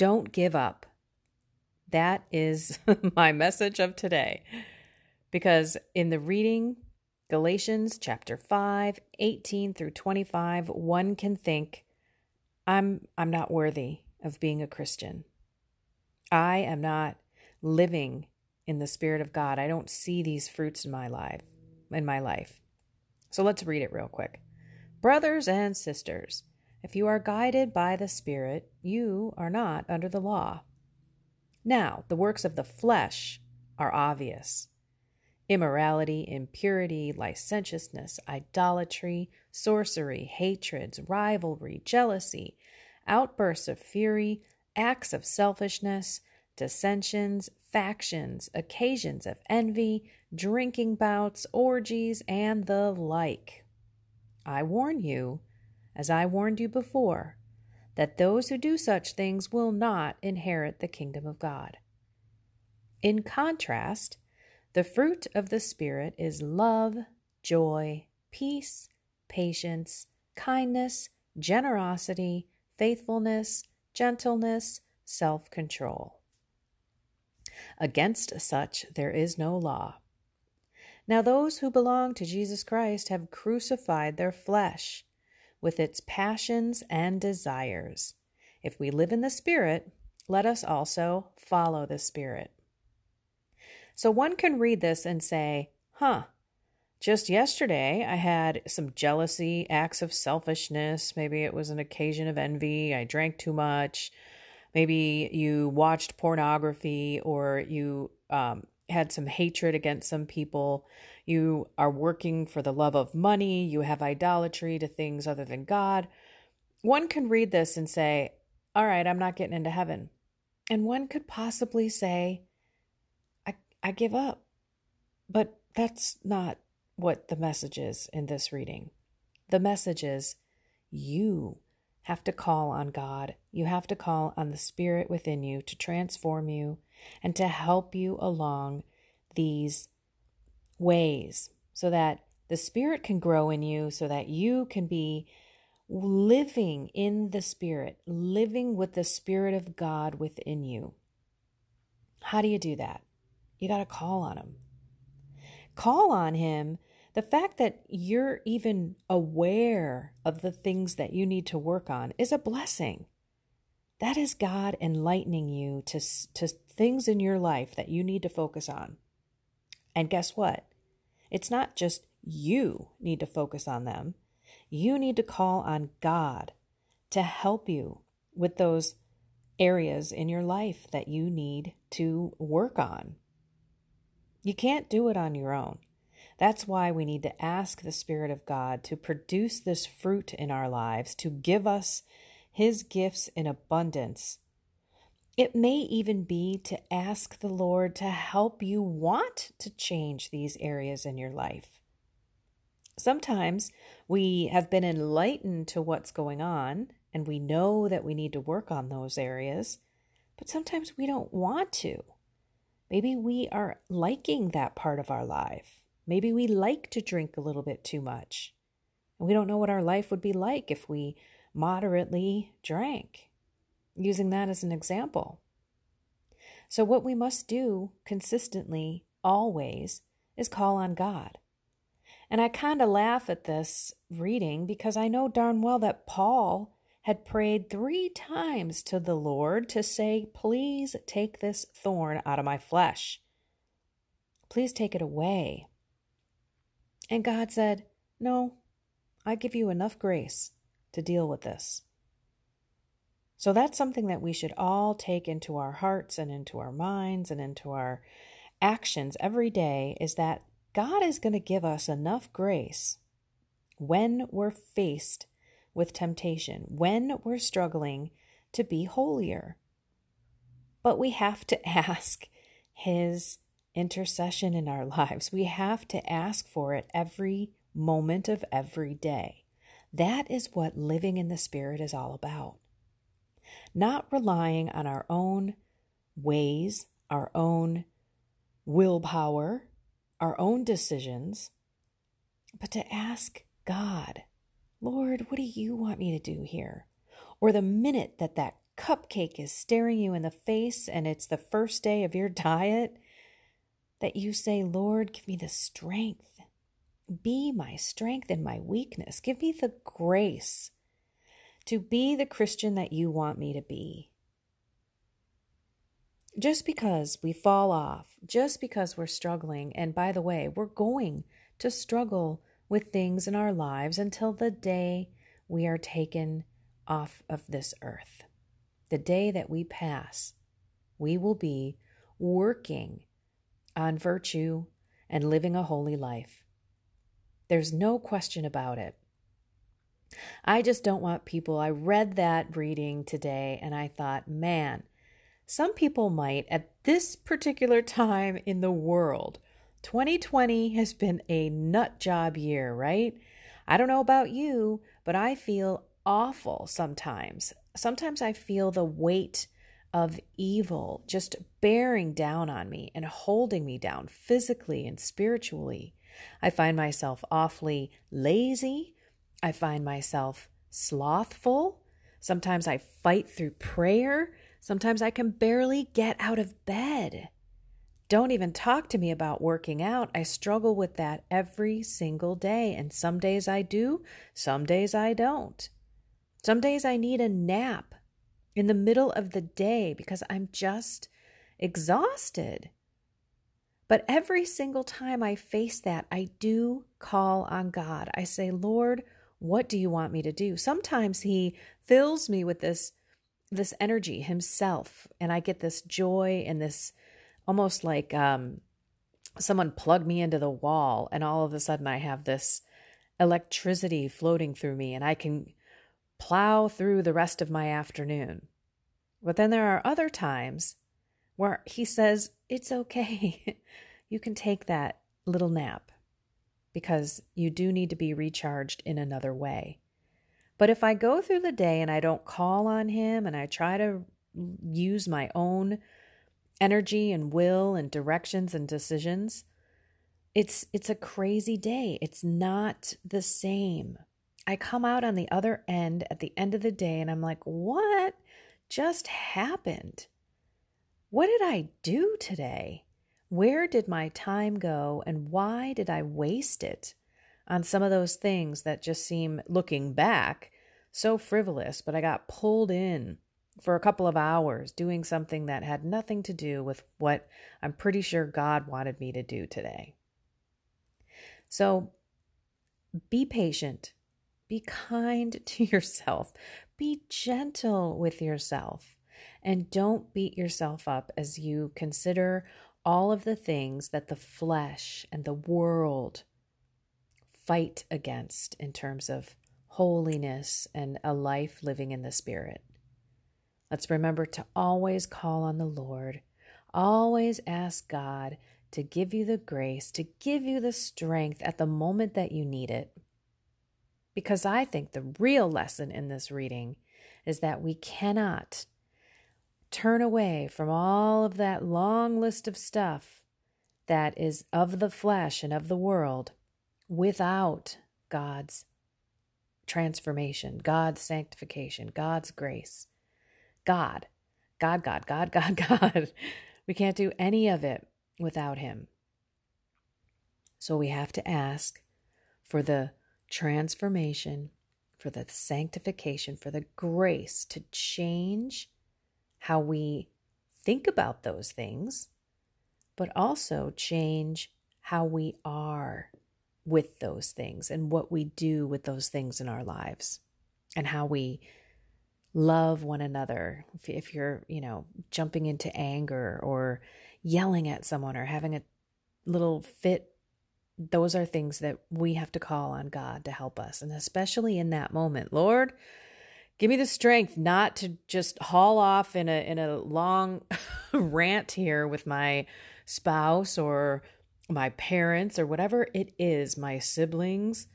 Don't give up. That is my message of today. Because in the reading, Galatians chapter 5, 18 through 25, one can think, I'm, I'm not worthy of being a Christian. I am not living in the Spirit of God. I don't see these fruits in my life in my life. So let's read it real quick. Brothers and sisters, if you are guided by the Spirit, you are not under the law. Now, the works of the flesh are obvious immorality, impurity, licentiousness, idolatry, sorcery, hatreds, rivalry, jealousy, outbursts of fury, acts of selfishness, dissensions, factions, occasions of envy, drinking bouts, orgies, and the like. I warn you, as I warned you before, that those who do such things will not inherit the kingdom of God. In contrast, the fruit of the Spirit is love, joy, peace, patience, kindness, generosity, faithfulness, gentleness, self control. Against such there is no law. Now, those who belong to Jesus Christ have crucified their flesh with its passions and desires. If we live in the Spirit, let us also follow the Spirit. So one can read this and say, huh, just yesterday I had some jealousy, acts of selfishness. Maybe it was an occasion of envy. I drank too much. Maybe you watched pornography or you um, had some hatred against some people. You are working for the love of money. You have idolatry to things other than God. One can read this and say, All right, I'm not getting into heaven. And one could possibly say, I, I give up. But that's not what the message is in this reading. The message is you have to call on God. You have to call on the Spirit within you to transform you and to help you along these ways so that the Spirit can grow in you, so that you can be living in the Spirit, living with the Spirit of God within you. How do you do that? You got to call on Him. Call on Him. The fact that you're even aware of the things that you need to work on is a blessing. That is God enlightening you to, to things in your life that you need to focus on. And guess what? It's not just you need to focus on them. You need to call on God to help you with those areas in your life that you need to work on. You can't do it on your own. That's why we need to ask the Spirit of God to produce this fruit in our lives, to give us His gifts in abundance it may even be to ask the Lord to help you want to change these areas in your life. Sometimes we have been enlightened to what's going on and we know that we need to work on those areas, but sometimes we don't want to. Maybe we are liking that part of our life. Maybe we like to drink a little bit too much. And we don't know what our life would be like if we moderately drank using that as an example. So, what we must do consistently, always, is call on God. And I kind of laugh at this reading because I know darn well that Paul had prayed three times to the Lord to say, Please take this thorn out of my flesh. Please take it away. And God said, No, I give you enough grace to deal with this. So that's something that we should all take into our hearts and into our minds and into our actions every day is that God is going to give us enough grace when we're faced with temptation, when we're struggling to be holier. But we have to ask His intercession in our lives. We have to ask for it every moment of every day. That is what living in the Spirit is all about not relying on our own ways, our own willpower, our own decisions, but to ask God, Lord, what do you want me to do here? Or the minute that that cupcake is staring you in the face and it's the first day of your diet, that you say, Lord, give me the strength. Be my strength in my weakness. Give me the grace to be the Christian that you want me to be. Just because we fall off, just because we're struggling, and by the way, we're going to struggle with things in our lives until the day we are taken off of this earth. The day that we pass, we will be working on virtue and living a holy life. There's no question about it. I just don't want people. I read that reading today and I thought, man, some people might at this particular time in the world. 2020 has been a nut job year, right? I don't know about you, but I feel awful sometimes. Sometimes I feel the weight of evil just bearing down on me and holding me down physically and spiritually. I find myself awfully lazy. I find myself slothful. Sometimes I fight through prayer. Sometimes I can barely get out of bed. Don't even talk to me about working out. I struggle with that every single day. And some days I do, some days I don't. Some days I need a nap in the middle of the day because I'm just exhausted. But every single time I face that, I do call on God. I say, Lord, what do you want me to do? Sometimes He fills me with this this energy himself and i get this joy and this almost like um, someone plugged me into the wall and all of a sudden i have this electricity floating through me and i can plow through the rest of my afternoon but then there are other times where he says, It's okay. you can take that little nap because you do need to be recharged in another way. But if I go through the day and I don't call on him and I try to use my own energy and will and directions and decisions, it's it's a crazy day. It's not the same. I come out on the other end at the end of the day and I'm like, "What just happened? What did I do today? Where did my time go and why did I waste it on some of those things that just seem, looking back, so frivolous, but I got pulled in for a couple of hours doing something that had nothing to do with what I'm pretty sure God wanted me to do today. So be patient, be kind to yourself, be gentle with yourself and don't beat yourself up as you consider all of the things that the flesh and the world fight against in terms of holiness and a life living in the Spirit. Let's remember to always call on the Lord, always ask God to give you the grace, to give you the strength at the moment that you need it. Because I think the real lesson in this reading is that we cannot turn away from all of that long list of stuff that is of the flesh and of the world without God's transformation, God's sanctification, God's grace. God, God, God, God, God, God. We can't do any of it without Him. So we have to ask for the transformation, for the sanctification, for the grace to change how we think about those things, but also change how we are with those things and what we do with those things in our lives and how we love one another. If, if you're, you know, jumping into anger or yelling at someone or having a little fit those are things that we have to call on God to help us. And especially in that moment, Lord, give me the strength not to just haul off in a in a long rant here with my spouse or my parents or whatever it is, my siblings.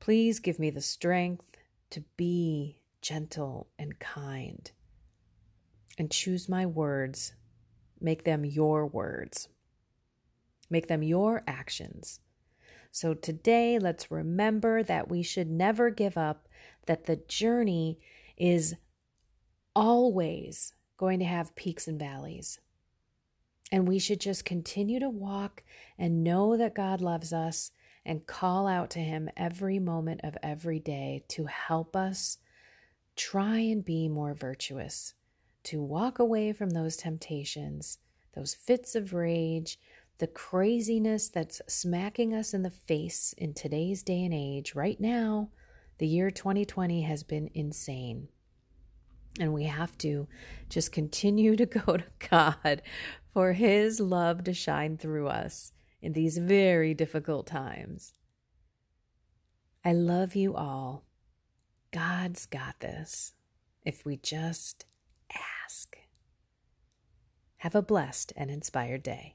Please give me the strength to be gentle and kind. And choose my words. Make them your words. Make them your actions. So today, let's remember that we should never give up, that the journey is always going to have peaks and valleys. And we should just continue to walk and know that God loves us and call out to Him every moment of every day to help us try and be more virtuous, to walk away from those temptations, those fits of rage, the craziness that's smacking us in the face in today's day and age. Right now, the year 2020 has been insane. And we have to just continue to go to God for His love to shine through us in these very difficult times. I love you all. God's got this if we just ask. Have a blessed and inspired day.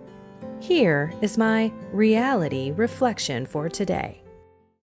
Here is my reality reflection for today.